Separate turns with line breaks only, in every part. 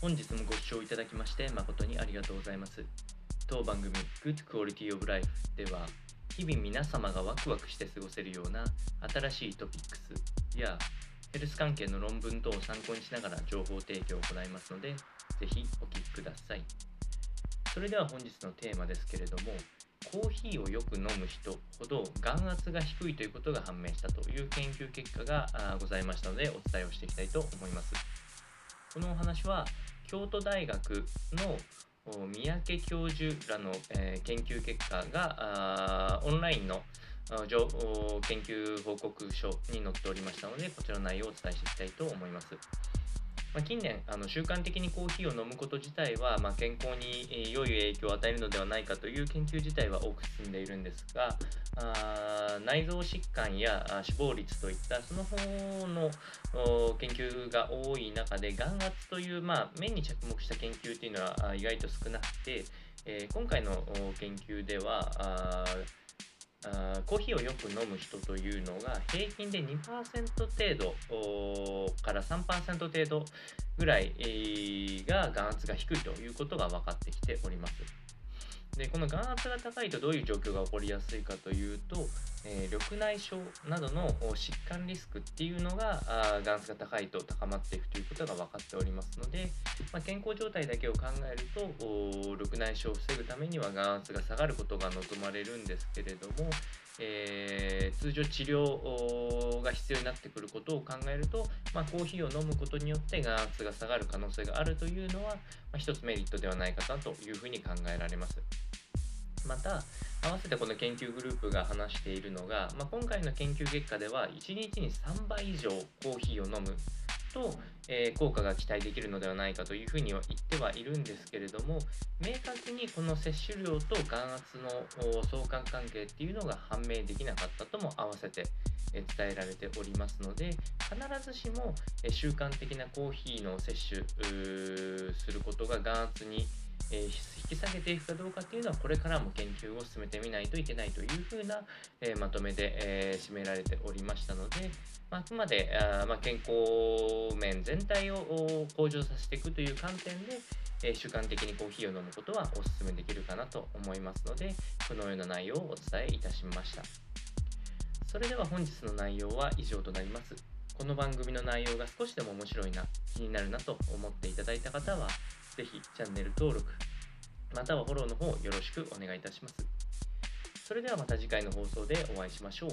本日もご視聴いただきまして誠にありがとうございます。当番組 Good Quality of Life では日々皆様がワクワクして過ごせるような新しいトピックスやヘルス関係の論文等を参考にしながら情報提供を行いますのでぜひお聞きください。それでは本日のテーマですけれどもコーヒーをよく飲む人ほど眼圧が低いということが判明したという研究結果がございましたのでお伝えをしていきたいと思います。このお話は京都大学の三宅教授らの、え、研究結果がオンラインの研究報告書に載っておりましたのでこちらの内容をお伝えしていきたいと思います。まあ、近年あの習慣的にコーヒーを飲むこと自体は、まあ、健康に良い影響を与えるのではないかという研究自体は多く進んでいるんですがあ内臓疾患や死亡率といったその方の研究が多い中で眼圧という、まあ、面に着目した研究というのは意外と少なくて、えー、今回の研究ではあコーヒーをよく飲む人というのが平均で2%程度から3%程度ぐらいが眼圧が低いということが分かってきております。でこの眼圧が高いとどういう状況が起こりやすいかというと、えー、緑内障などの疾患リスクっていうのがあ眼圧が高いと高まっていくということが分かっておりますので、まあ、健康状態だけを考えると緑内障を防ぐためには眼圧が下がることが望まれるんですけれども、えー、通常治療が必要になってくることを考えると、まあ、コーヒーを飲むことによって眼圧が下がる可能性があるというのは、まあ、一つメリットではないかなというふうに考えられます。また合わせてこの研究グループが話しているのが、まあ、今回の研究結果では1日に3倍以上コーヒーを飲むと、えー、効果が期待できるのではないかというふうには言ってはいるんですけれども明確にこの摂取量と眼圧の相関関係っていうのが判明できなかったとも合わせて伝えられておりますので必ずしも習慣的なコーヒーの摂取することが眼圧にえ、引き下げていくかどうかっていうのはこれからも研究を進めてみないといけないというふうな、え、まとめで、えー、められておりましたので、まあ、くまであ、ま、健康面全体を向上させていくという観点で、え習慣的にコーヒーを飲むことはお勧めできるかなと思いますのでこのような内容をお伝えいたしました。それでは本日の内容は以上となります。この番組の内容が少しでも面白いな気になるなと思っていただいた方はぜひチャンネル登録、またはフォローの方よろしくお願いいたします。それではまた次回の放送でお会いしましょう。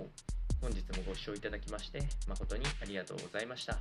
本日もご視聴いただきまして誠にありがとうございました。